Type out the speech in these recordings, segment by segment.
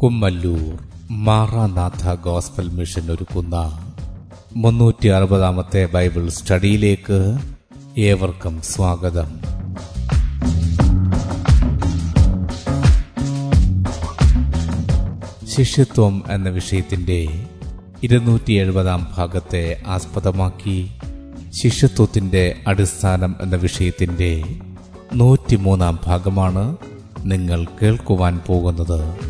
Kummallur Maranatha gospel mission ഒരുക്കുന്ന മുന്നൂറ്റി അറുപതാമത്തെ ബൈബിൾ സ്റ്റഡിയിലേക്ക് ഏവർക്കും സ്വാഗതം. ശിഷ്യത്വം എന്ന വിഷയത്തിന്റെ ഇരുന്നൂറ്റി എഴുപതാം ഭാഗത്തെ ആസ്പദമാക്കി ശിഷ്യത്വത്തിന്റെ അടിസ്ഥാനം എന്ന വിഷയത്തിന്റെ നൂറ്റിമൂന്നാം ഭാഗമാണ് നിങ്ങൾ കേൾക്കുവാൻ പോകുന്നത്.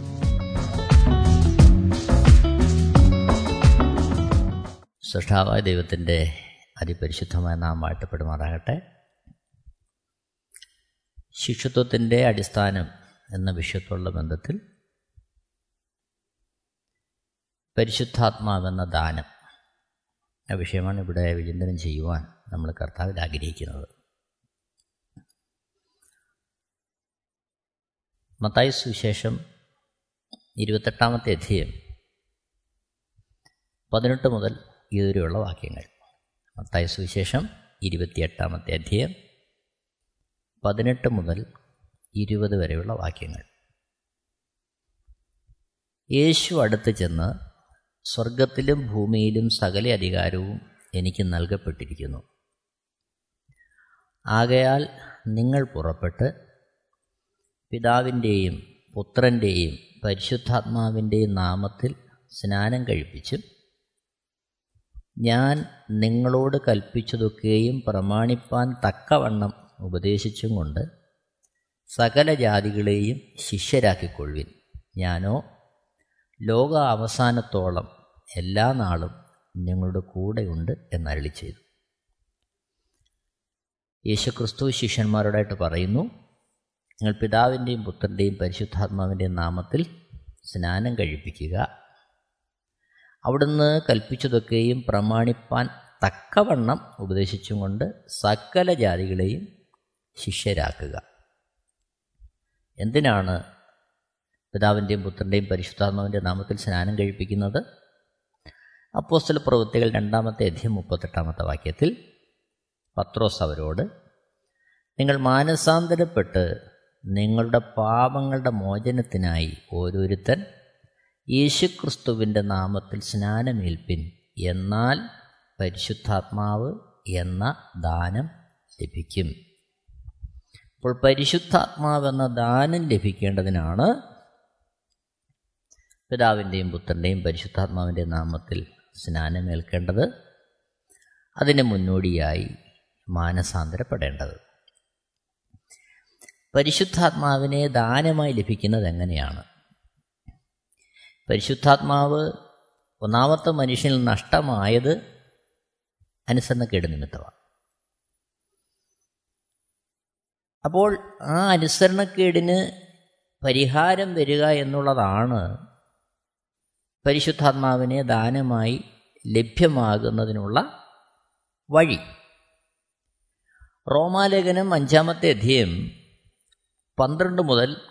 സൃഷ്ടാവായ ദൈവത്തിന്റെ അതിപരിശുദ്ധമായ നാം വാഴ്ത്തപ്പെടുമാറാകട്ടെ ശിഷ്യത്വത്തിന്റെ അടിസ്ഥാനം എന്ന വിഷയത്തോടുള്ള ബന്ധത്തിൽ പരിശുദ്ധാത്മാവെന്ന ദാനം ആ വിഷയമാണ് ഇവിടെ വിചിന്തനം ചെയ്യുവാൻ നമ്മൾ കർത്താവിൽ ആഗ്രഹിക്കുന്നത്. മത്തായി സുവിശേഷം ഇരുപത്തെട്ടാമത്തെ അധ്യയം പതിനെട്ട് മുതൽ ഇതുവരെയുള്ള വാക്യങ്ങൾ. മത്തായ സുവിശേഷം ഇരുപത്തിയെട്ടാമത്തെ അധ്യയം പതിനെട്ട് മുതൽ ഇരുപത് വരെയുള്ള വാക്യങ്ങൾ. യേശു അടുത്ത് ചെന്ന് സ്വർഗത്തിലും ഭൂമിയിലും സകല അധികാരവും എനിക്ക് നൽകപ്പെട്ടിരിക്കുന്നു. ആകയാൽ നിങ്ങൾ പുറപ്പെട്ട് പിതാവിന്റെയും പുത്രന്റെയും പരിശുദ്ധാത്മാവിന്റെയും നാമത്തിൽ സ്നാനം കഴിപ്പിച്ചും ഞാൻ നിങ്ങളോട് കൽപ്പിച്ചതൊക്കെയും പ്രമാണിപ്പാൻ തക്കവണ്ണം ഉപദേശിച്ചും കൊണ്ട് സകല ജാതികളെയും ശിഷ്യരാക്കിക്കൊള്ളുവിൻ. ഞാനോ ലോക അവസാനത്തോളം എല്ലാ നാളും നിങ്ങളുടെ കൂടെയുണ്ട് എന്നരളി ചെയ്തു. യേശുക്രിസ്തു ശിഷ്യന്മാരോടായിട്ട് പറയുന്നു നിങ്ങൾ പിതാവിന്റെയും പുത്രന്റെയും പരിശുദ്ധാത്മാവിന്റെയും നാമത്തിൽ സ്നാനം കഴിപ്പിക്കുക. അവിടുന്ന് കൽപ്പിച്ചതൊക്കെയും പ്രമാണിപ്പാൻ തക്കവണ്ണം ഉപദേശിച്ചും കൊണ്ട് സകല ജാതികളെയും ശിഷ്യരാക്കുക. എന്തിനാണ് പിതാവിന്റെയും പുത്രന്റെയും പരിശുദ്ധാത്മാവിന്റെ നാമത്തിൽ സ്നാനം കഴിപ്പിക്കുന്നത്? അപ്പോസ്റ്റൽ പ്രവൃത്തികൾ രണ്ടാമത്തെ അധ്യയം മുപ്പത്തെട്ടാമത്തെ വാക്യത്തിൽ പത്രോസ് അവരോട് നിങ്ങൾ മാനസാന്തരപ്പെട്ട് നിങ്ങളുടെ പാപങ്ങളുടെ മോചനത്തിനായി ഓരോരുത്തൻ യേശുക്രിസ്തുവിന്റെ നാമത്തിൽ സ്നാനമേൽപ്പിൻ. എന്നാൽ പരിശുദ്ധാത്മാവ് എന്ന ദാനം ലഭിക്കും. അപ്പോൾ പരിശുദ്ധാത്മാവ് എന്ന ദാനം ലഭിക്കേണ്ടതിനാണ് പിതാവിന്റെയും പുത്രന്റെയും പരിശുദ്ധാത്മാവിന്റെ നാമത്തിൽ സ്നാനമേൽക്കേണ്ടത്. അതിന് മുന്നോടിയായി മാനസാന്തരപ്പെടേണ്ടത്. പരിശുദ്ധാത്മാവിനെ ദാനമായി ലഭിക്കുന്നത് എങ്ങനെയാണ്? പരിശുദ്ധാത്മാവ് ഒന്നാമത്തെ മനുഷ്യനിൽ നഷ്ടമായത് അനുസരണക്കേട് നിമിത്തമാണ്. അപ്പോൾ ആ അനുസരണക്കേടിന് പരിഹാരം വരിക എന്നുള്ളതാണ് പരിശുദ്ധാത്മാവിനെ ദാനമായി ലഭ്യമാകുന്നതിനുള്ള വഴി. റോമാലേഖനം അഞ്ചാമത്തെ അധ്യയം പന്ത്രണ്ട് മുതൽ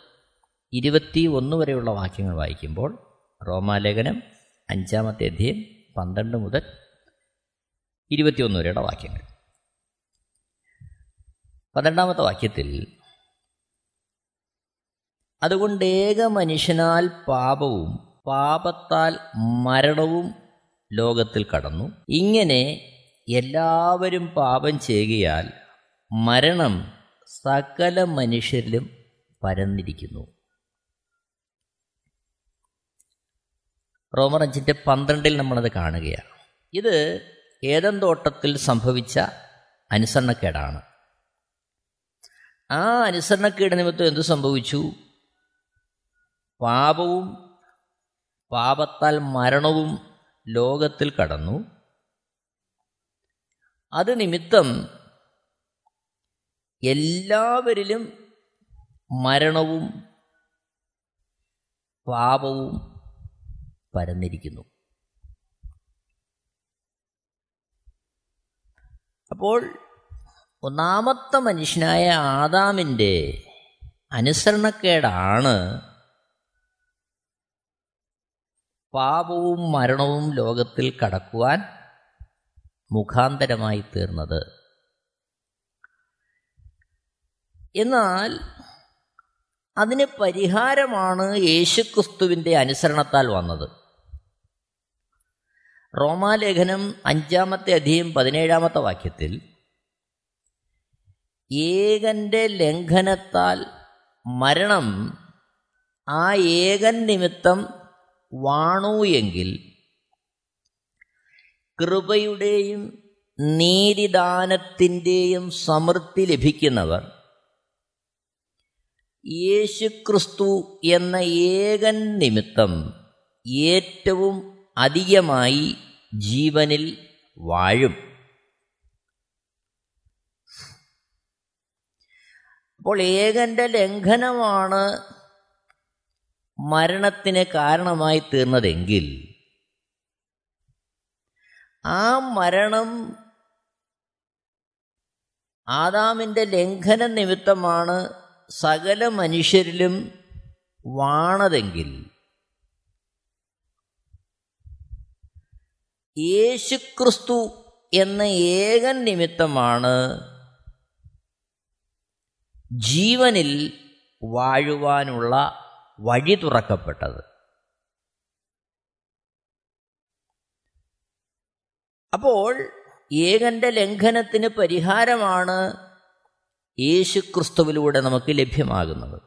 ഇരുപത്തി ഒന്ന് വരെയുള്ള വാക്യങ്ങൾ വായിക്കുമ്പോൾ റോമാലേഖനം അഞ്ചാമത്തെ അധ്യയം പന്ത്രണ്ട് മുതൽ ഇരുപത്തിയൊന്ന് വരെയുള്ള വാക്യങ്ങൾ. പന്ത്രണ്ടാമത്തെ വാക്യത്തിൽ അതുകൊണ്ട് ഏക മനുഷ്യനാൽ പാപവും പാപത്താൽ മരണവും ലോകത്തിൽ കടന്നു. ഇങ്ങനെ എല്ലാവരും പാപം ചെയ്യുകയാൽ മരണം സകല മനുഷ്യരിലും പരന്നിരിക്കുന്നു. റോമർ അഞ്ചിന്റെ പന്ത്രണ്ടിൽ നമ്മളത് കാണുകയാണ്. ഇത് ഏതൻ തോട്ടത്തിൽ സംഭവിച്ച അനുസരണക്കേടാണ്. ആ അനുസരണക്കേട് നിമിത്തം എന്തു സംഭവിച്ചു? പാപവും പാപത്താൽ മരണവും ലോകത്തിൽ കടന്നു. അത് നിമിത്തം എല്ലാവരിലും മരണവും പാപവും പരന്നിരിക്കുന്നു. അപ്പോൾ ഒന്നാമത്തെ മനുഷ്യനായ ആദാമിന്റെ അനുസരണക്കേടാണ് പാപവും മരണവും ലോകത്തിൽ കടക്കുവാൻ മുഖാന്തരമായി തീർന്നത്. എന്നാൽ അതിന് പരിഹാരമാണ് യേശുക്രിസ്തുവിന്റെ അനുസരണത്താൽ വന്നത്. റോമാലേഖനം അഞ്ചാമത്തെ അധികം പതിനേഴാമത്തെ വാക്യത്തിൽ ഏകന്റെ ലംഘനത്താൽ മരണം ആ ഏകൻ നിമിത്തം വാണു എങ്കിൽ കൃപയുടെയും നീതിദാനത്തിന്റെയും സമൃദ്ധി ലഭിക്കുന്നവർ യേശുക്രിസ്തു എന്ന ഏകൻ നിമിത്തം ഏറ്റവും അധികമായി ജീവനിൽ വാഴും. അപ്പോൾ ഏകന്റെ ലംഘനമാണ് മരണത്തിന് കാരണമായി തീർന്നതെങ്കിൽ ആ മരണം ആദാമിന്റെ ലംഘന നിമിത്തമാണ് സകല മനുഷ്യരിലും വാണതെങ്കിൽ യേശുക്രിസ്തു എന്ന ഏകൻ നിമിത്തമാണ് ജീവനിൽ വാഴുവാനുള്ള വഴി തുറക്കപ്പെട്ടത്. അപ്പോൾ ഏകന്റെ ലംഘനത്തിന് പരിഹാരമാണ് യേശുക്രിസ്തുവിലൂടെ നമുക്ക് ലഭ്യമാകുന്നത്.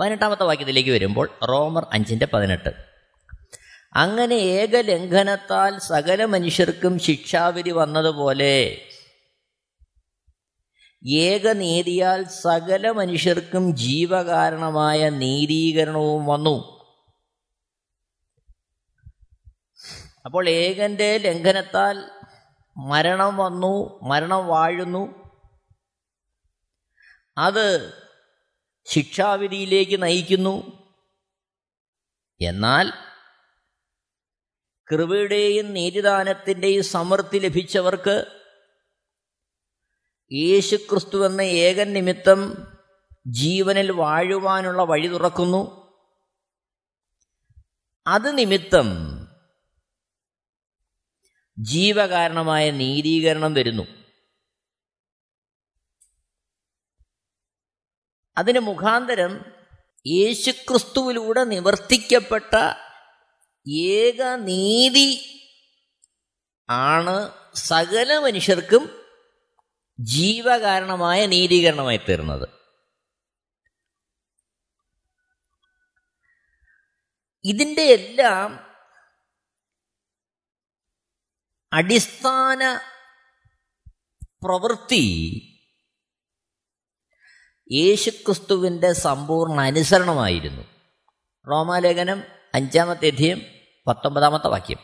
പതിനെട്ടാമത്തെ വാക്യത്തിലേക്ക് വരുമ്പോൾ റോമർ അഞ്ചിന്റെ പതിനെട്ട്. അങ്ങനെ ഏകലംഘനത്താൽ സകല മനുഷ്യർക്കും ശിക്ഷാവിധി വന്നതുപോലെ ഏകനീതിയാൽ സകല മനുഷ്യർക്കും ജീവകാരണമായ നീതീകരണവും വന്നു. അപ്പോൾ ഏകന്റെ ലംഘനത്താൽ മരണം വന്നു മരണം വാഴുന്നു. അത് ശിക്ഷാവിധിയിലേക്ക് നയിക്കുന്നു. എന്നാൽ കൃപയുടെയും നീതിദാനത്തിന്റെയും സമൃദ്ധി ലഭിച്ചവർക്ക് യേശുക്രിസ്തു എന്ന ഏകൻ നിമിത്തം ജീവനിൽ വാഴുവാനുള്ള വഴി തുറക്കുന്നു. അത് നിമിത്തം ജീവകാരണമായ നീതീകരണം വരുന്നു. അതിന് മുഖാന്തരം യേശുക്രിസ്തുവിലൂടെ നിവർത്തിക്കപ്പെട്ട ഏക നീതി ആണ് സകല മനുഷ്യർക്കും ജീവകാരണമായ നീതീകരണമായി തീർന്നത്. ഇതിന്റെ എല്ലാം അടിസ്ഥാന പ്രവൃത്തി യേശുക്രിസ്തുവിന്റെ സമ്പൂർണ അനുസരണമായിരുന്നു. റോമാലേഖനം അഞ്ചാമത്തെ അധ്യയം പത്തൊമ്പതാമത്തെ വാക്യം.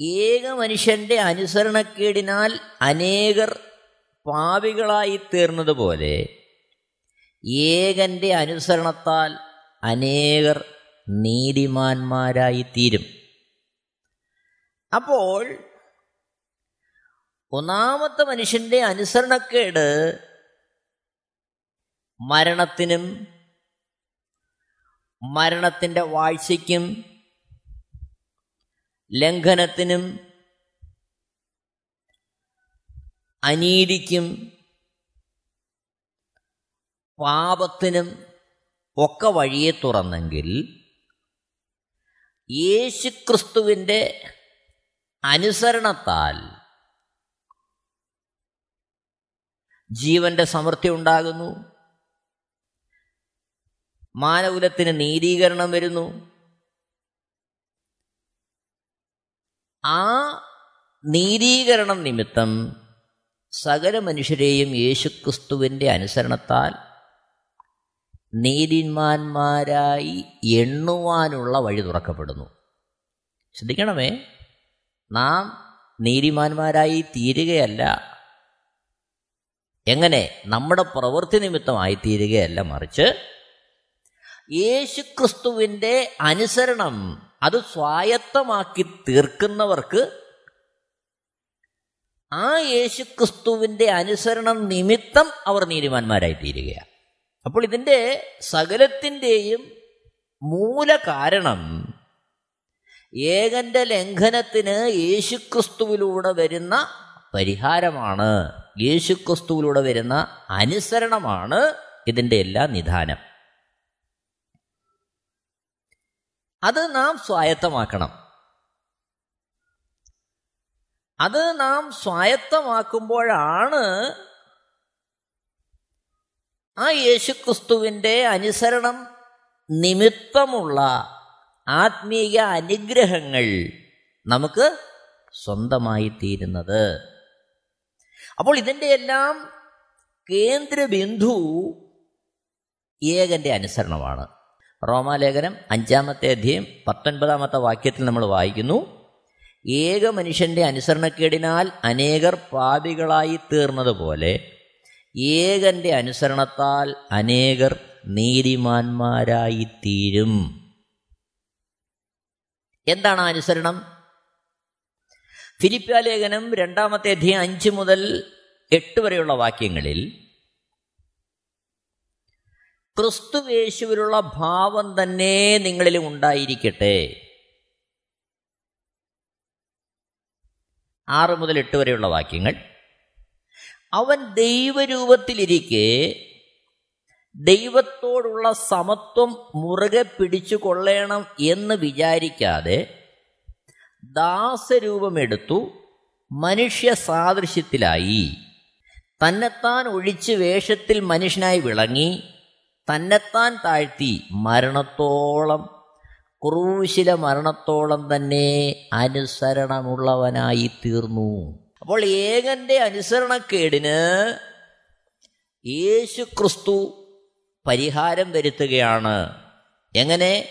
ഏക മനുഷ്യന്റെ അനുസരണക്കേടിനാൽ അനേകർ പാവികളായി തീർന്നതുപോലെ ഏകന്റെ അനുസരണത്താൽ അനേകർ നീതിമാന്മാരായി തീരും അപ്പോൾ ഒന്നാമത്തെ മനുഷ്യന്റെ അനുസരണക്കേട് മരണത്തിനും മരണത്തിന്റെ വാഴ്ചയ്ക്കും ലംഘനത്തിനും അനീതിക്കും പാപത്തിനും ഒക്കെ വഴിയെ തുറന്നെങ്കിൽ യേശുക്രിസ്തുവിന്റെ അനുസരണത്താൽ ജീവന്റെ സമൃദ്ധി ഉണ്ടാകുന്നു. മാനകുലത്തിന് നീതീകരണം വരുന്നു. ആ നീതീകരണം നിമിത്തം സകല മനുഷ്യരെയും യേശുക്രിസ്തുവിന്റെ അനുസരണത്താൽ നീതിന്മാന്മാരായി എണ്ണുവാനുള്ള വഴി തുറക്കപ്പെടുന്നു. ശ്രദ്ധിക്കണമേ നാം നീതിമാന്മാരായി തീരുകയല്ല. എങ്ങനെ? നമ്മുടെ പ്രവൃത്തി നിമിത്തമായി തീരുകയല്ല മറിച്ച് യേശുക്രിസ്തുവിന്റെ അനുസരണം അത് സ്വായത്തമാക്കി തീർക്കുന്നവർക്ക് ആ യേശു ക്രിസ്തുവിന്റെ അനുസരണം നിമിത്തം അവർ നീതിമാന്മാരായി തീരുകയാണ് അപ്പോൾ ഇതിന്റെ സകലത്തിന്റെയും മൂല കാരണം ഏകന്റെ ലംഘനത്തിന് യേശുക്രിസ്തുവിലൂടെ വരുന്ന പരിഹാരമാണ്. യേശുക്രിസ്തുവിലൂടെ വരുന്ന അനുസരണമാണ് ഇതിന്റെ എല്ലാ നിധാനം. അത് നാം സ്വായത്തമാക്കണം. അത് നാം സ്വായത്തമാക്കുമ്പോഴാണ് ആ യേശുക്രിസ്തുവിന്റെ അനുസരണം നിമിത്തമുള്ള ആത്മീയ അനുഗ്രഹങ്ങൾ നമുക്ക് സ്വന്തമായി തീരുന്നത് അപ്പോൾ ഇതിന്റെ എല്ലാം കേന്ദ്രബിന്ദു ഏകന്റെ അനുസരണമാണ്. റോമാലേഖനം അഞ്ചാമത്തെ അധ്യയം പത്തൊൻപതാമത്തെ വാക്യത്തിൽ നമ്മൾ വായിക്കുന്നു. ഏക മനുഷ്യന്റെ അനുസരണക്കേടിനാൽ അനേകർ പാപികളായി തീർന്നതുപോലെ ഏകന്റെ അനുസരണത്താൽ അനേകർ നീതിമാന്മാരായി തീരും എന്താണ് അനുസരണം? ഫിലിപ്പ്യ ലേഖനം രണ്ടാമത്തെ അധ്യയം അഞ്ച് മുതൽ എട്ട് വരെയുള്ള വാക്യങ്ങളിൽ ക്രിസ്തുവേശുവിലുള്ള ഭാവം തന്നെ നിങ്ങളിൽ ഉണ്ടായിരിക്കട്ടെ. ആറ് മുതൽ എട്ട് വരെയുള്ള വാക്യങ്ങൾ. അവൻ ദൈവരൂപത്തിലിരിക്കെ ദൈവത്തോടുള്ള സമത്വം മുറുകെ പിടിച്ചു കൊള്ളണം എന്ന് വിചാരിക്കാതെ ദാസരൂപമെടുത്തു മനുഷ്യ സാദൃശ്യത്തിലായി. തന്നെത്താൻ ഒഴിച്ച് വേഷത്തിൽ മനുഷ്യനായി വിളങ്ങി. തന്നെത്താൻ താഴ്ത്തി മരണത്തോളം ക്രൂശില മരണത്തോളം തന്നെ അനുസരണമുള്ളവനായി തീർന്നു. അപ്പോൾ ഏകന്റെ അനുസരണക്കേടിന് യേശു ക്രിസ്തു പരിഹാരം വരുത്തുകയാണ്. എങ്ങനെ?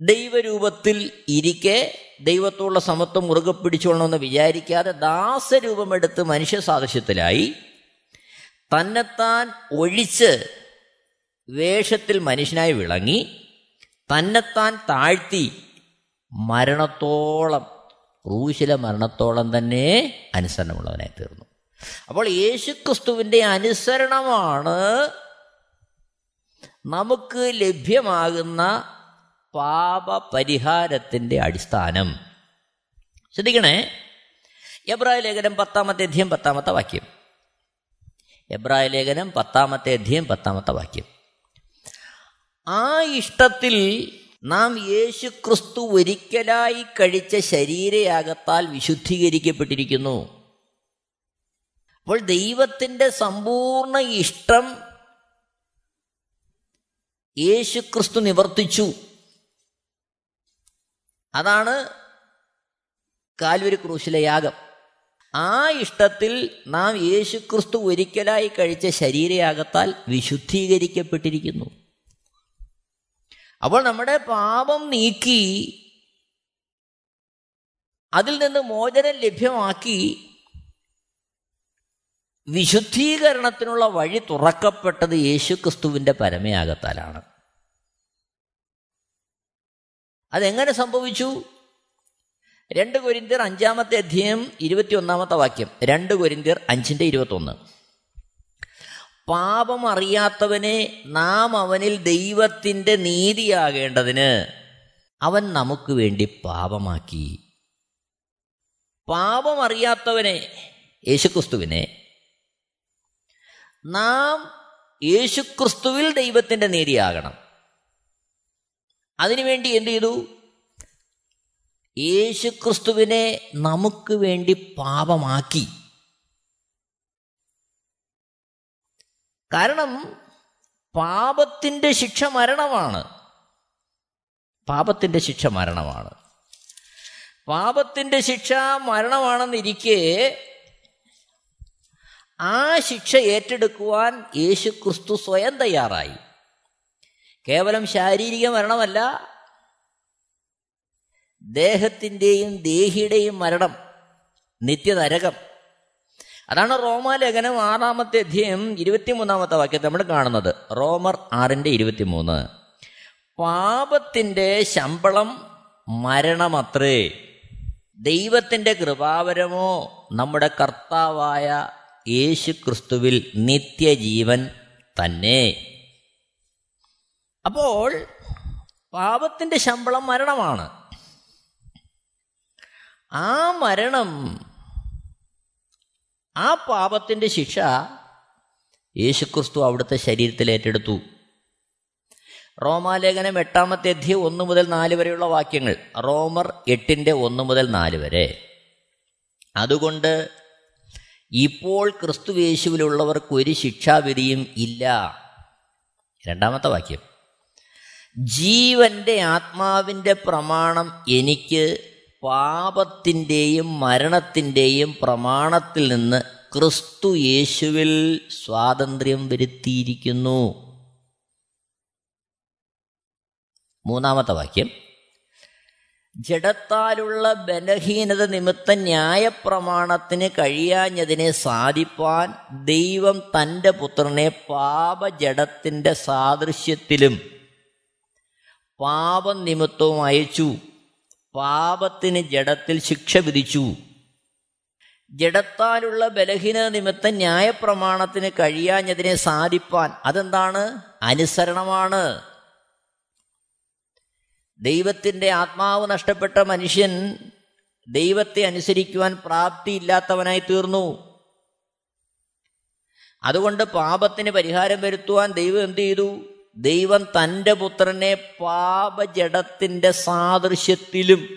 ദൈവരൂപത്തിൽ ഇരിക്കെ ദൈവത്തോടുള്ള സമത്വം മുറുകെ പിടിച്ചോളണമെന്ന് വിചാരിക്കാതെ ദാസരൂപമെടുത്ത് മനുഷ്യ സാദൃശ്യത്തിലായി തന്നെത്താൻ ഒഴിച്ച് വേഷത്തിൽ മനുഷ്യനായി വിളങ്ങി തന്നെത്താൻ താഴ്ത്തി മരണത്തോളം ക്രൂശിലെ മരണത്തോളം തന്നെ അനുസരണമുള്ളവനായി തീർന്നു. അപ്പോൾ യേശുക്രിസ്തുവിന്റെ അനുസരണമാണ് നമുക്ക് ലഭ്യമാകുന്ന പാപപരിഹാരത്തിന്റെ അടിസ്ഥാനം. ശ്രദ്ധിക്കണേ. എബ്രാഹിം ലേഖനം പത്താമത്തെ അധ്യയം പത്താമത്തെ വാക്യം. എബ്രായ ലേഖനം പത്താമത്തെ അധ്യയം പത്താമത്തെ വാക്യം. ആ ഇഷ്ടത്തിൽ നാം യേശു ക്രിസ്തു ഒരിക്കലായി കഴിച്ച ശരീരയാകത്താൽ വിശുദ്ധീകരിക്കപ്പെട്ടിരിക്കുന്നു. അപ്പോൾ ദൈവത്തിന്റെ സമ്പൂർണ ഇഷ്ടം യേശു ക്രിസ്തു നിവർത്തിച്ചു. അതാണ് കാൽവരി ക്രൂശിലെ യാഗം. ആ ഇഷ്ടത്തിൽ നാം യേശുക്രിസ്തു ഒരിക്കലായി കഴിച്ച ശരീരയാകത്താൽ വിശുദ്ധീകരിക്കപ്പെട്ടിരിക്കുന്നു. അപ്പോൾ നമ്മുടെ പാപം നീക്കി അതിൽ നിന്ന് മോചനം ലഭ്യമാക്കി വിശുദ്ധീകരണത്തിനുള്ള വഴി തുറക്കപ്പെട്ടത് യേശുക്രിസ്തുവിന്റെ പരമയാകത്താലാണ്. അതെങ്ങനെ സംഭവിച്ചു? രണ്ട് കൊരിന്തിയർ അഞ്ചാമത്തെ അധ്യയം ഇരുപത്തി ഒന്നാമത്തെ വാക്യം. രണ്ട് കൊരിന്തിയർ അഞ്ചിന്റെ ഇരുപത്തൊന്ന്. പാപം അറിയാത്തവനെ നാം അവനിൽ ദൈവത്തിന്റെ നീതിയാകേണ്ടതിന് അവൻ നമുക്ക് വേണ്ടി പാപമാക്കി. പാപം അറിയാത്തവനെ യേശുക്രിസ്തുവിനെ നാം യേശുക്രിസ്തുവിൽ ദൈവത്തിന്റെ നീതിയാകണം. അതിനുവേണ്ടി എന്ത് ചെയ്തു? യേശുക്രിസ്തുവിനെ നമുക്ക് വേണ്ടി പാപമാക്കി. കാരണം പാപത്തിന്റെ ശിക്ഷ മരണമാണ്. പാപത്തിന്റെ ശിക്ഷ മരണമാണ്. പാപത്തിന്റെ ശിക്ഷ മരണമാണെന്നിരിക്കെ ആ ശിക്ഷ ഏറ്റെടുക്കുവാൻ യേശു ക്രിസ്തു സ്വയം തയ്യാറായി. കേവലം ശാരീരിക മരണമല്ല ദേഹത്തിന്റെയും ദേഹിയുടെയും മരണം നിത്യനരകം. അതാണ് റോമാലേഖനം ആറാമത്തെ അധ്യയം ഇരുപത്തിമൂന്നാമത്തെ വാക്യത്തെ നമ്മൾ കാണുന്നത്. റോമർ ആറിന്റെ ഇരുപത്തിമൂന്ന്. പാപത്തിന്റെ ശമ്പളം മരണമത്രേ. ദൈവത്തിന്റെ കൃപാവരമോ നമ്മുടെ കർത്താവായ യേശു ക്രിസ്തുവിൽ നിത്യജീവൻ തന്നെ. അപ്പോൾ പാപത്തിന്റെ ശമ്പളം മരണമാണ്. ആ മരണം ആ പാപത്തിന്റെ ശിക്ഷ യേശുക്രിസ്തു അവിടുത്തെ ശരീരത്തിൽ ഏറ്റെടുത്തു. റോമാലേഖനം എട്ടാമത്തെ അധ്യയം ഒന്ന് മുതൽ നാല് വരെയുള്ള വാക്യങ്ങൾ. റോമർ എട്ടിന്റെ ഒന്ന് മുതൽ നാല് വരെ. അതുകൊണ്ട് ഇപ്പോൾ ക്രിസ്തു യേശുവിലുള്ളവർക്ക് ഒരു ശിക്ഷാവിധിയും ഇല്ല. രണ്ടാമത്തെ വാക്യം. ജീവന്റെ ആത്മാവിന്റെ പ്രമാണം എനിക്ക് പാപത്തിന്റെയും മരണത്തിന്റെയും പ്രമാണത്തിൽ നിന്ന് ക്രിസ്തു യേശുവിൽ സ്വാതന്ത്ര്യം വരുത്തിയിരിക്കുന്നു. മൂന്നാമത്തെ വാക്യം. ജഡത്താലുള്ള ബലഹീനത നിമിത്തം ന്യായപ്രമാണത്തിന് കഴിയാഞ്ഞതിനെ സാധിപ്പാൻ ദൈവം തന്റെ പുത്രനെ പാപജടത്തിന്റെ സാദൃശ്യത്തിലും പാപം നിമിത്തവും അയച്ചു. പാപത്തിന് ജഡത്തിൽ ശിക്ഷ വിധിച്ചു. ജഡത്താലുള്ള ബലഹീന നിമിത്തം ന്യായപ്രമാണത്തിന് കഴിയാഞ്ഞതിനെ സാധിപ്പാൻ അതെന്താണ്? അനുസരണമാണ്. ദൈവത്തിന്റെ ആത്മാവ് നഷ്ടപ്പെട്ട മനുഷ്യൻ ദൈവത്തെ അനുസരിക്കുവാൻ പ്രാപ്തിയില്ലാത്തവനായി തീർന്നു. അതുകൊണ്ട് പാപത്തിന് പരിഹാരം വരുത്തുവാൻ ദൈവം എന്ത് ചെയ്തു? ദൈവം തന്റെ പുത്രനെ പാപജടത്തിന്റെ സാദൃശ്യത്തിലും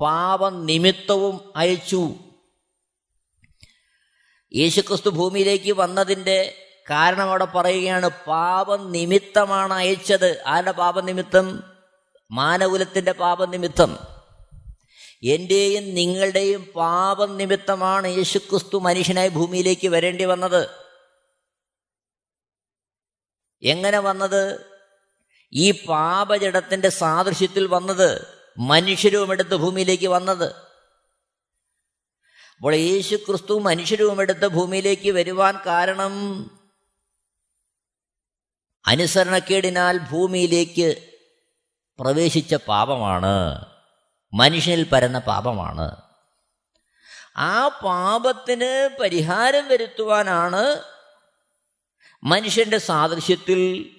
പാപനിമിത്തവും അയച്ചു. യേശുക്രിസ്തു ഭൂമിയിലേക്ക് വന്നതിന്റെ കാരണം അവിടെ പറയുകയാണ് പാപം നിമിത്തമാണ് അയച്ചത്. ആരുടെ പാപനിമിത്തം? മാനകുലത്തിന്റെ പാപനിമിത്തം. എന്റെയും നിങ്ങളുടെയും പാപം നിമിത്തമാണ് യേശുക്രിസ്തു മനുഷ്യനായി ഭൂമിയിലേക്ക് വരേണ്ടി വന്നത്. എങ്ങനെ വന്നത്? ഈ പാപജടത്തിന്റെ സാദൃശ്യത്തിൽ വന്നത് മനുഷ്യരൂപമെടുത്ത് ഭൂമിയിലേക്ക് വന്നത്. അപ്പോൾ യേശു ക്രിസ്തു മനുഷ്യരൂപമെടുത്ത് ഭൂമിയിലേക്ക് വരുവാൻ കാരണം അനുസരണക്കേടിനാൽ ഭൂമിയിലേക്ക് പ്രവേശിച്ച പാപമാണ്. മനുഷ്യനിൽ പരന്ന പാപമാണ്. ആ പാപത്തിന് പരിഹാരം വരുത്തുവാനാണ് മനുഷ്യന്റെ സാദൃശ്യത്തിൽ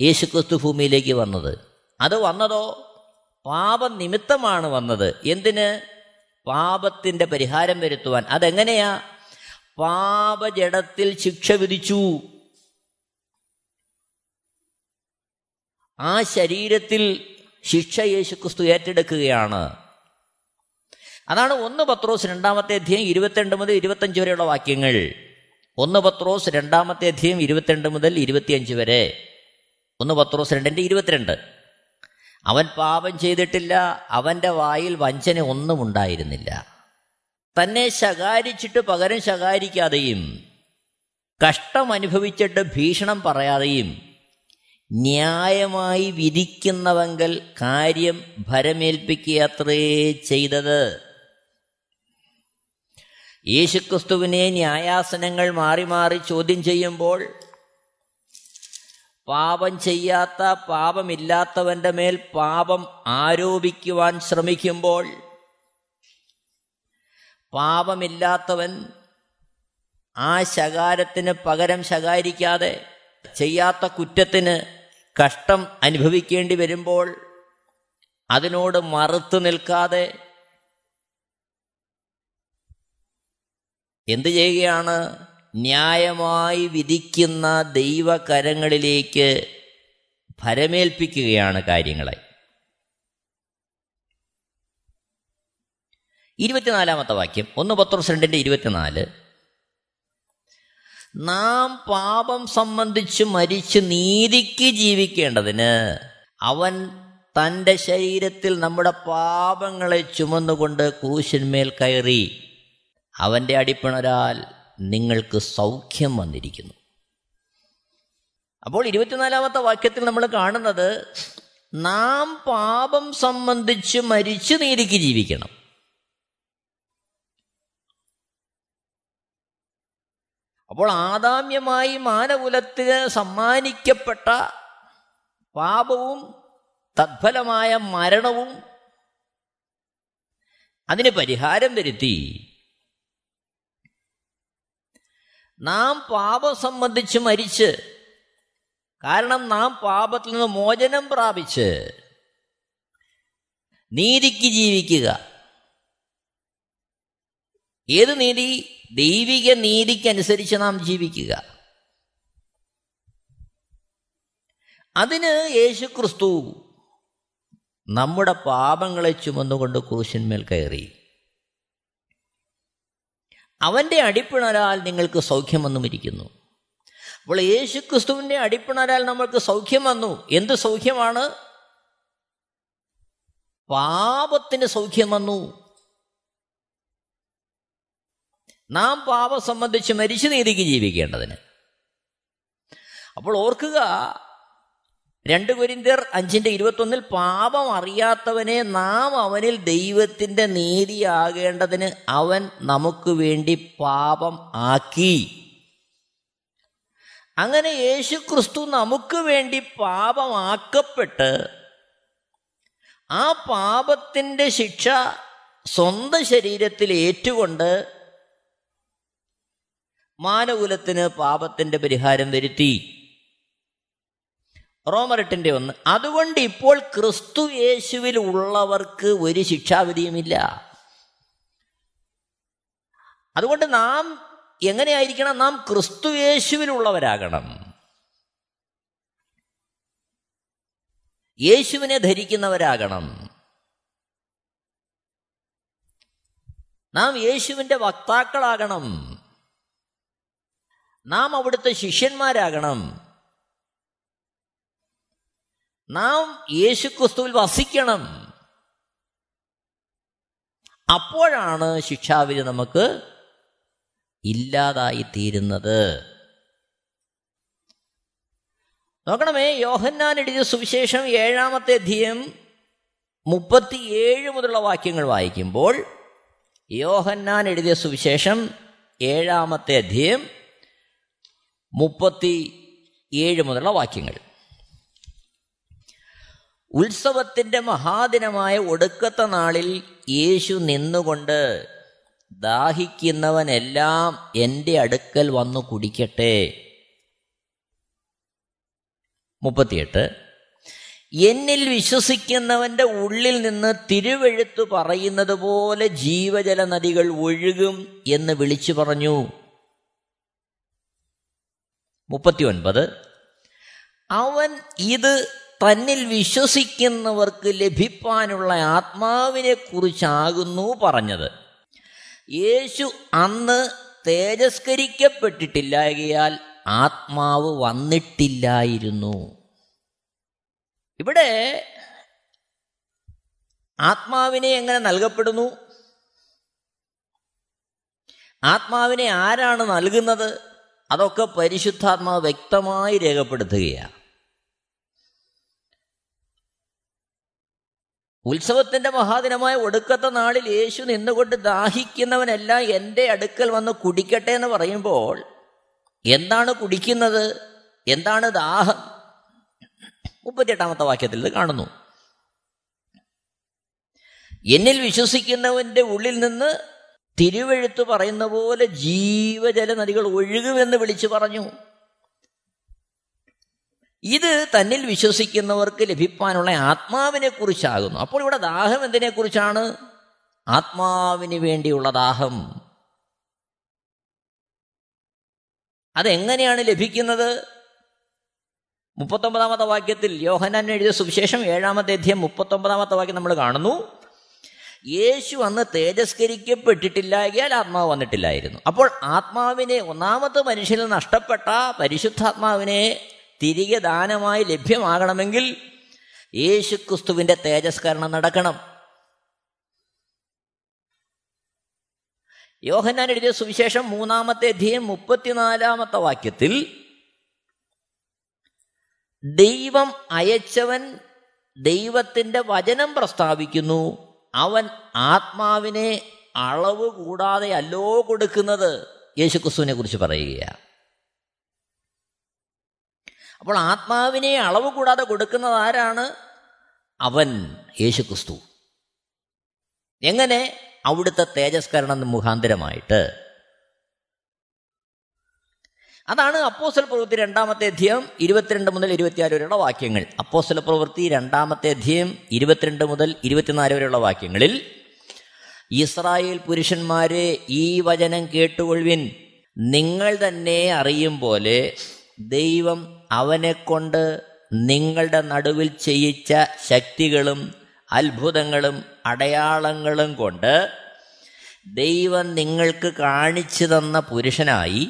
യേശുക്രിസ്തു ഭൂമിയിലേക്ക് വന്നത്. അത് വന്നതോ? പാപനിമിത്തമാണ് വന്നത്. എന്തിന്? പാപത്തിന്റെ പരിഹാരം വരുത്തുവാൻ. അതെങ്ങനെയാ? പാപജടത്തിൽ ശിക്ഷ വിധിച്ചു. ആ ശരീരത്തിൽ ശിക്ഷ യേശുക്രിസ്തു ഏറ്റെടുക്കുകയാണ്. അതാണ് ഒന്ന് പത്രോസ് രണ്ടാമത്തെ അധ്യയം ഇരുപത്തിരണ്ട് മുതൽ ഇരുപത്തഞ്ച് വരെയുള്ള വാക്യങ്ങൾ. ഒന്ന് പത്രോസ് രണ്ടാമത്തെ അധ്യയം ഇരുപത്തിരണ്ട് മുതൽ ഇരുപത്തിയഞ്ച് വരെ. ഒന്ന് പത്രോസ് രണ്ടിന്റെ ഇരുപത്തിരണ്ട്. അവൻ പാപം ചെയ്തിട്ടില്ല അവന്റെ വായിൽ വഞ്ചന ഒന്നും ഉണ്ടായിരുന്നില്ല. തന്നെ ശകാരിച്ചിട്ട് പകരം ശകാരിക്കാതെയും കഷ്ടം അനുഭവിച്ചിട്ട് ഭീഷണം പറയാതെയും ന്യായമായി വിധിക്കുന്നവങ്കൽ കാര്യം ഭരമേൽപ്പിക്കുക അത്രേ ചെയ്തത്. യേശുക്രിസ്തുവിനെ ന്യായാസനങ്ങൾ മാറി മാറി ചോദ്യം ചെയ്യുമ്പോൾ പാപം ചെയ്യാത്ത പാപമില്ലാത്തവന്റെ മേൽ പാപം ആരോപിക്കുവാൻ ശ്രമിക്കുമ്പോൾ പാപമില്ലാത്തവൻ ആ ശകാരത്തിന് പകരം ശകാരിക്കാതെ ചെയ്യാത്ത കുറ്റത്തിന് കഷ്ടം അനുഭവിക്കേണ്ടി വരുമ്പോൾ അതിനോട് മറുത്തു നിൽക്കാതെ എന്ത് ചെയ്യുകയാണ്? ന്യായമായി വിധിക്കുന്ന ദൈവകരങ്ങളിലേക്ക് ഭരമേൽപ്പിക്കുകയാണ് കാര്യങ്ങളെ. ഇരുപത്തിനാലാമത്തെ വാക്യം. ഒന്ന് പത്രോസ് രണ്ടിന്റെ ഇരുപത്തിനാല്. നാം പാപം സംബന്ധിച്ച് മരിച്ച് നീതിക്ക് ജീവിക്കേണ്ടതിന് അവൻ തന്റെ ശരീരത്തിൽ നമ്മുടെ പാപങ്ങളെ ചുമന്നുകൊണ്ട് കൂശന്മേൽ കയറി. അവന്റെ അടിപ്പിണരാൽ നിങ്ങൾക്ക് സൗഖ്യം വന്നിരിക്കുന്നു. അപ്പോൾ ഇരുപത്തിനാലാമത്തെ വാക്യത്തിൽ നമ്മൾ കാണുന്നത് നാം പാപം സംബന്ധിച്ച് മരിച്ചു നീതിക്ക് ജീവിക്കണം. അപ്പോൾ ആദാമ്യമായി മാനകുലത്തിന് സമ്മാനിക്കപ്പെട്ട പാപവും തത്ഫലമായ മരണവും അതിന് പരിഹാരം വരുത്തി നാം പാപം സംബന്ധിച്ച് മരിച്ച് കാരണം നാം പാപത്തിൽ നിന്ന് മോചനം പ്രാപിച്ച് നീതിക്ക് ജീവിക്കുക. ഏത് നീതി? ദൈവിക നീതിക്കനുസരിച്ച് നാം ജീവിക്കുക. അതിന് യേശു ക്രിസ്തു നമ്മുടെ പാപങ്ങളെ ചുമന്നുകൊണ്ട് ക്രൂശന്മേൽ കയറി. അവന്റെ അടിപ്പിണരാൽ നിങ്ങൾക്ക് സൗഖ്യം വന്നും ഇരിക്കുന്നു അപ്പോൾ യേശു ക്രിസ്തുവിന്റെ അടിപ്പിണരാൽ നമ്മൾക്ക് സൗഖ്യം വന്നു. എന്ത് സൗഖ്യമാണ്? പാപത്തിന് സൗഖ്യം വന്നു. നാം പാപം സംബന്ധിച്ച് മരിച്ചു നീതിക്ക് ജീവിക്കേണ്ടതിന്. അപ്പോൾ ഓർക്കുക രണ്ട് കുരിന്തിയർ അഞ്ചിന്റെ ഇരുപത്തൊന്നിൽ പാപം അറിയാത്തവനെ നാം അവനിൽ ദൈവത്തിന്റെ നീതിയാകേണ്ടതിന് അവൻ നമുക്ക് വേണ്ടി പാപം ആക്കി. അങ്ങനെ യേശു ക്രിസ്തു നമുക്ക് വേണ്ടി പാപമാക്കപ്പെട്ട് ആ പാപത്തിന്റെ ശിക്ഷ സ്വന്തം ശരീരത്തിൽ ഏറ്റുകൊണ്ട് മാനകുലത്തിന് പാപത്തിന്റെ പരിഹാരം വരുത്തി. റോമറെട്ടിന്റെ ഒന്ന് അതുകൊണ്ട് ഇപ്പോൾ ക്രിസ്തു യേശുവിൽ ഉള്ളവർക്ക് ഒരു ശിക്ഷാവിധിയുമില്ല. അതുകൊണ്ട് നാം എങ്ങനെയായിരിക്കണം? നാം ക്രിസ്തു യേശുവിലുള്ളവരാകണം യേശുവിനെ ധരിക്കുന്നവരാകണം. നാം യേശുവിന്റെ വക്താക്കളാകണം. നാം അവിടുത്തെ ശിഷ്യന്മാരാകണം. നാം യേശുക്രിസ്തുവിൽ വസിക്കണം. അപ്പോഴാണ് ശിക്ഷാവിധി നമുക്ക് ഇല്ലാതായി തീരുന്നത്. നോക്കണമേ യോഹന്നാൻ എഴുതിയ സുവിശേഷം ഏഴാമത്തെ അധ്യയം മുപ്പത്തിയേഴ് മുതലുള്ള വാക്യങ്ങൾ വായിക്കുമ്പോൾ യോഹന്നാൻ എഴുതിയ സുവിശേഷം ഏഴാമത്തെ അധ്യയം മുപ്പത്തി ഏഴ് മുതലുള്ള വാക്യങ്ങൾ. ഉത്സവത്തിന്റെ മഹാദിനമായ ഒടുക്കത്തെ നാളിൽ യേശു നിന്നുകൊണ്ട് ദാഹിക്കുന്നവനെല്ലാം എന്റെ അടുക്കൽ വന്നു കുടിക്കട്ടെ. മുപ്പത്തിയെട്ട്. എന്നിൽ വിശ്വസിക്കുന്നവന്റെ ഉള്ളിൽ നിന്ന് തിരുവെഴുത്തു പറയുന്നത് പോലെ ജീവജല നദികൾ ഒഴുകും എന്ന് വിളിച്ചു പറഞ്ഞു. മുപ്പത്തിയൊൻപത്. അവൻ ഇത് തന്നിൽ വിശ്വസിക്കുന്നവർക്ക് ലഭിപ്പാനുള്ള ആത്മാവിനെ കുറിച്ചാകുന്നു പറഞ്ഞത്. യേശു അന്ന് തേജസ്കരിക്കപ്പെട്ടിട്ടില്ലായകയാൽ ആത്മാവ് വന്നിട്ടില്ലായിരുന്നു. ഇവിടെ ആത്മാവിനെ എങ്ങനെ നൽകപ്പെടുന്നു? ആത്മാവിനെ ആരാണ് നൽകുന്നത്? അതൊക്കെ പരിശുദ്ധാത്മാവ് വ്യക്തമായി രേഖപ്പെടുത്തുകയാണ്. ഉത്സവത്തിന്റെ മഹാദിനമായ ഒടുക്കത്തെ നാളിൽ യേശു നിന്നുകൊണ്ട് ദാഹിക്കുന്നവനെല്ലാം എന്റെ അടുക്കൽ വന്ന് കുടിക്കട്ടെ എന്ന് പറയുമ്പോൾ എന്താണ് കുടിക്കുന്നത്? എന്താണ് ദാഹം? മുപ്പത്തിയെട്ടാമത്തെ വാക്യത്തിൽ ഇത് കാണുന്നു. എന്നിൽ വിശ്വസിക്കുന്നവന്റെ ഉള്ളിൽ നിന്ന് തിരുവെഴുത്ത് പറയുന്ന പോലെ ജീവജല നദികൾ ഒഴുകുമെന്ന് വിളിച്ചു പറഞ്ഞു. ഇത് തന്നിൽ വിശ്വസിക്കുന്നവർക്ക് ലഭിക്കാനുള്ള ആത്മാവിനെ കുറിച്ചാകുന്നു അപ്പോൾ ഇവിടെ ദാഹം എന്തിനെക്കുറിച്ചാണ്? ആത്മാവിന് വേണ്ടിയുള്ള ദാഹം. അതെങ്ങനെയാണ് ലഭിക്കുന്നത്? മുപ്പത്തൊമ്പതാമത്തെ വാക്യത്തിൽ യോഹനാൻ എഴുതിയ സുവിശേഷം ഏഴാമത്തെ അധ്യയം മുപ്പത്തൊമ്പതാമത്തെ വാക്യം നമ്മൾ കാണുന്നു. യേശു അന്ന് തേജസ്കരിക്കപ്പെട്ടിട്ടില്ലായാൽ ആത്മാവ് വന്നിട്ടില്ലായിരുന്നു. അപ്പോൾ ആത്മാവിനെ ഒന്നാമത്തെ മനുഷ്യനിൽ നഷ്ടപ്പെട്ട പരിശുദ്ധാത്മാവിനെ തിരികെ ദാനമായി ലഭ്യമാകണമെങ്കിൽ യേശു ക്രിസ്തുവിന്റെ തേജസ്കരണം നടക്കണം. യോഹന്നാൻ എഴുതിയ സുവിശേഷം മൂന്നാമത്തെ അധ്യയം മുപ്പത്തിനാലാമത്തെ വാക്യത്തിൽ ദൈവം അയച്ചവൻ ദൈവത്തിന്റെ വചനം പ്രസ്താവിക്കുന്നു. അവൻ ആത്മാവിനെ അളവ് കൂടാതെ അല്ലോ കൊടുക്കുന്നത്. യേശുക്രിസ്തുവിനെ കുറിച്ച് പറയുകയാണ്. അപ്പോൾ ആത്മാവിനെ അളവ് കൂടാതെ കൊടുക്കുന്നത് ആരാണ്? അവൻ യേശുക്രിസ്തു. എങ്ങനെ? അവിടുത്തെ തേജസ്കരണം മുഖാന്തരമായിട്ട്. അതാണ് അപ്പോസ്റ്റൽ പ്രവൃത്തി രണ്ടാമത്തെ അധ്യയം ഇരുപത്തിരണ്ട് മുതൽ ഇരുപത്തിയാറ് വരെയുള്ള വാക്യങ്ങൾ. അപ്പോസ്റ്റൽ പ്രവൃത്തി രണ്ടാമത്തെ അധ്യയം ഇരുപത്തിരണ്ട് മുതൽ ഇരുപത്തിനാല് വരെയുള്ള വാക്യങ്ങളിൽ ഇസ്രായേൽ പുരുഷന്മാരെ ഈ വചനം കേട്ടുകൊള്ളുവിൻ. നിങ്ങൾ തന്നെ അറിയും പോലെ ദൈവം അവനെ കൊണ്ട് നിങ്ങളുടെ നടുവിൽ ചെയ്യിച്ച ശക്തികളും അത്ഭുതങ്ങളും അടയാളങ്ങളും കൊണ്ട് ദൈവം നിങ്ങൾക്ക് കാണിച്ചു തന്ന പുരുഷനായി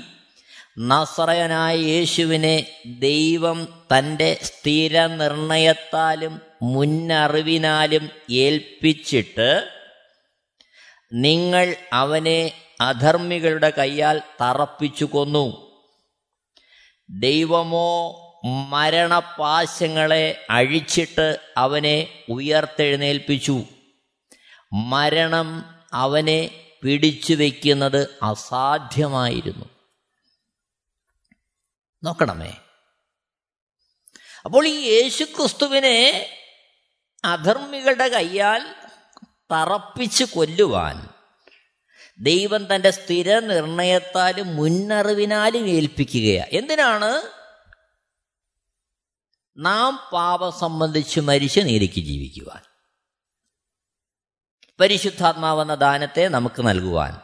നസറയനായ യേശുവിനെ ദൈവം തന്റെ സ്ഥിര നിർണയത്താലും മുന്നറിവിനാലും ഏൽപ്പിച്ചിട്ട് നിങ്ങൾ അവനെ അധർമ്മികളുടെ കൈയാൽ തറപ്പിച്ചു കൊന്നു. ദൈവമോ മരണപാശങ്ങളെ അഴിച്ചിട്ട് അവനെ ഉയർത്തെഴുന്നേൽപ്പിച്ചു. മരണം അവനെ പിടിച്ചു വയ്ക്കുന്നത് അസാധ്യമായിരുന്നു. നോക്കണമേ. അപ്പോൾ ഈ യേശുക്രിസ്തുവിനെ അധർമ്മികളുടെ കയ്യാൽ തറപ്പിച്ച് കൊല്ലുവാൻ ദൈവം തന്റെ സ്ഥിര നിർണയത്താലും മുന്നറിവിനാലും ഏൽപ്പിക്കുകയാണ് എന്തിനാണ്? നാം പാപം സംബന്ധിച്ച് മരിച്ച് നീതിക്ക് ജീവിക്കുവാൻ. പരിശുദ്ധാത്മാവെന്ന ദാനത്തെ നമുക്ക് നൽകുവാൻ.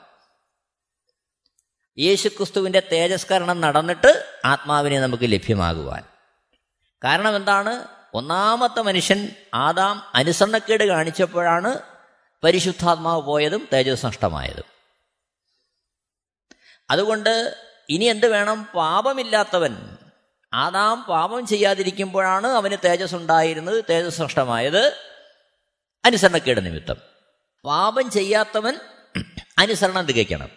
യേശുക്രിസ്തുവിന്റെ തേജസ്കരണം നടന്നിട്ട് ആത്മാവിനെ നമുക്ക് ലഭ്യമാകുവാൻ. കാരണം എന്താണ്? ഒന്നാമത്തെ മനുഷ്യൻ ആദാം അനുസരണക്കേട് കാണിച്ചപ്പോഴാണ് പരിശുദ്ധാത്മാവ് പോയതും തേജസ് നഷ്ടമായതും. അതുകൊണ്ട് ഇനി എന്ത് വേണം? പാപമില്ലാത്തവൻ. ആദാം പാപം ചെയ്യാതിരിക്കുമ്പോഴാണ് അവന് തേജസ് ഉണ്ടായിരുന്നത് തേജസ് നഷ്ടമായത് അനുസരണക്കേട് നിമിത്തം. പാപം ചെയ്യാത്തവൻ അനുസരണം തികയ്ക്കണം.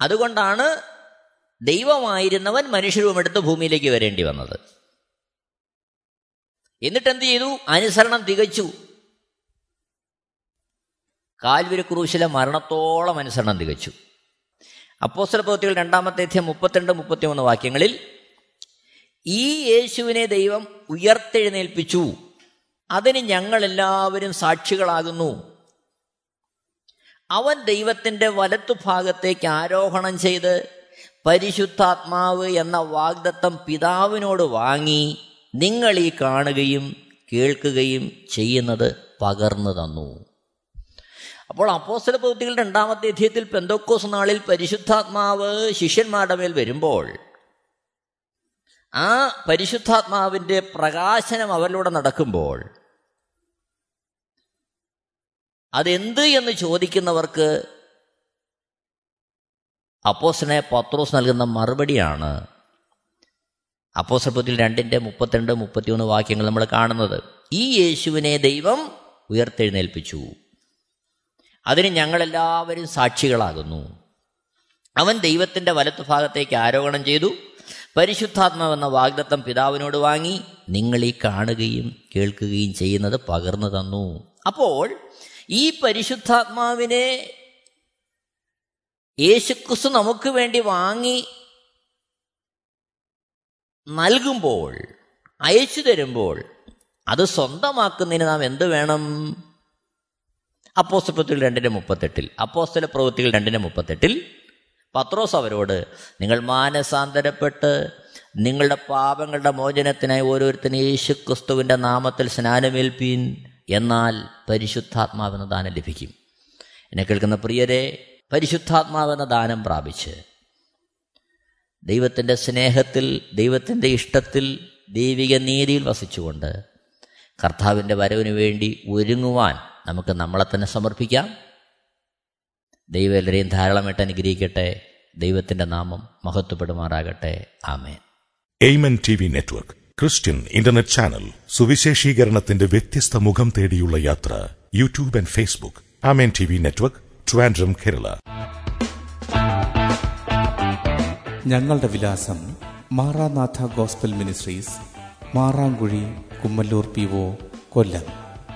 അതുകൊണ്ടാണ് ദൈവമായിരുന്നവൻ മനുഷ്യരൂപമെടുത്ത് ഭൂമിയിലേക്ക് വരേണ്ടി വന്നത്. എന്നിട്ട് എന്ത് ചെയ്തു? അനുസരണം തികച്ചു. കാൽവരി ക്രൂശിലെ മരണത്തോളം അനുസരണം തികച്ചു. അപ്പോസ്റ്റൽ പ്രവൃത്തികൾ രണ്ടാമത്തെ അധ്യയം മുപ്പത്തിരണ്ട് മുപ്പത്തിമൂന്ന് വാക്യങ്ങളിൽ ഈ യേശുവിനെ ദൈവം ഉയർത്തെഴുന്നേൽപ്പിച്ചു. അതിന് ഞങ്ങളെല്ലാവരും സാക്ഷികളാകുന്നു. അവൻ ദൈവത്തിന്റെ വലത്തുഭാഗത്തേക്ക് ആരോഹണം ചെയ്ത് പരിശുദ്ധാത്മാവ് എന്ന വാഗ്ദത്തം പിതാവിനോട് വാങ്ങി നിങ്ങൾ ഈ കാണുകയും കേൾക്കുകയും ചെയ്യുന്നത് പകർന്നു തന്നു. അപ്പോൾ അപ്പോസ്തല പ്രവൃത്തികളുടെ രണ്ടാമത്തെ അധ്യയത്തിൽ പെന്തോക്കോസ് നാളിൽ പരിശുദ്ധാത്മാവ് ശിഷ്യന്മാരുടെ മേൽ വരുമ്പോൾ ആ പരിശുദ്ധാത്മാവിന്റെ പ്രകാശനം അവരിലൂടെ നടക്കുമ്പോൾ അതെന്ത് എന്ന് ചോദിക്കുന്നവർക്ക് അപ്പോസിനെ പത്രോസ് നൽകുന്ന മറുപടിയാണ് അപ്പോസപ്പത്തിൽ രണ്ടിന്റെ മുപ്പത്തിരണ്ട് മുപ്പത്തിയൊന്ന് വാക്യങ്ങൾ നമ്മൾ കാണുന്നത്. ഈ യേശുവിനെ ദൈവം ഉയർത്തെഴുന്നേൽപ്പിച്ചു. അതിന് ഞങ്ങളെല്ലാവരും സാക്ഷികളാകുന്നു. അവൻ ദൈവത്തിന്റെ വലത്തു ഭാഗത്തേക്ക് ആരോപണം ചെയ്തു. പരിശുദ്ധാത്മാവെന്ന വാഗ്ദത്തം പിതാവിനോട് വാങ്ങി. നിങ്ങൾ ഈ കാണുകയും കേൾക്കുകയും ചെയ്യുന്നത് പകർന്നു തന്നു. അപ്പോൾ ഈ പരിശുദ്ധാത്മാവിനെ യേശുക്രിസ്തു നമുക്ക് വേണ്ടി വാങ്ങി നൽകുമ്പോൾ അയച്ചു തരുമ്പോൾ അത് സ്വന്തമാക്കുന്നതിന് നാം എന്ത് വേണം? അപ്പോസ്തല പ്രവൃത്തികൾ രണ്ടിന്റെ മുപ്പത്തെട്ടിൽ. അപ്പോസ്തല പ്രവൃത്തികൾ രണ്ടിന്റെ മുപ്പത്തെട്ടിൽ പത്രോസ് അവരോട് നിങ്ങൾ മാനസാന്തരപ്പെട്ട് നിങ്ങളുടെ പാപങ്ങളുടെ മോചനത്തിനായി ഓരോരുത്തരും യേശു ക്രിസ്തുവിന്റെ നാമത്തിൽ സ്നാനമേൽപ്പീൻ എന്നാൽ പരിശുദ്ധാത്മാവെന്ന ദാനം ലഭിക്കും. എന്നെ കേൾക്കുന്ന പ്രിയരെ പരിശുദ്ധാത്മാവെന്ന ദാനം പ്രാപിച്ച് ദൈവത്തിന്റെ സ്നേഹത്തിൽ ദൈവത്തിന്റെ ഇഷ്ടത്തിൽ ദൈവിക നീതിയിൽ വസിച്ചുകൊണ്ട് കർത്താവിന്റെ വരവിന് വേണ്ടി ഒരുങ്ങുവാൻ നമുക്ക് നമ്മളെ തന്നെ സമർപ്പിക്കാം. ദൈവം എല്ലാവരെയും ധാരാളമായിട്ട് അനുഗ്രഹിക്കട്ടെ. ദൈവത്തിന്റെ നാമം മഹത്വപ്പെടുമാറാകട്ടെ. Amen. Amen T V network Christian internet channel സുവിശേഷീകരണത്തിന്റെ വ്യത്യസ്ത മുഖം തേടിയുള്ള യാത്ര YouTube and Facebook. Amen T V network Trivandrum Kerala. ഞങ്ങളുടെ വിലാസം Maranatha gospel ministries Marankuzhi Kummallur P O Kollam.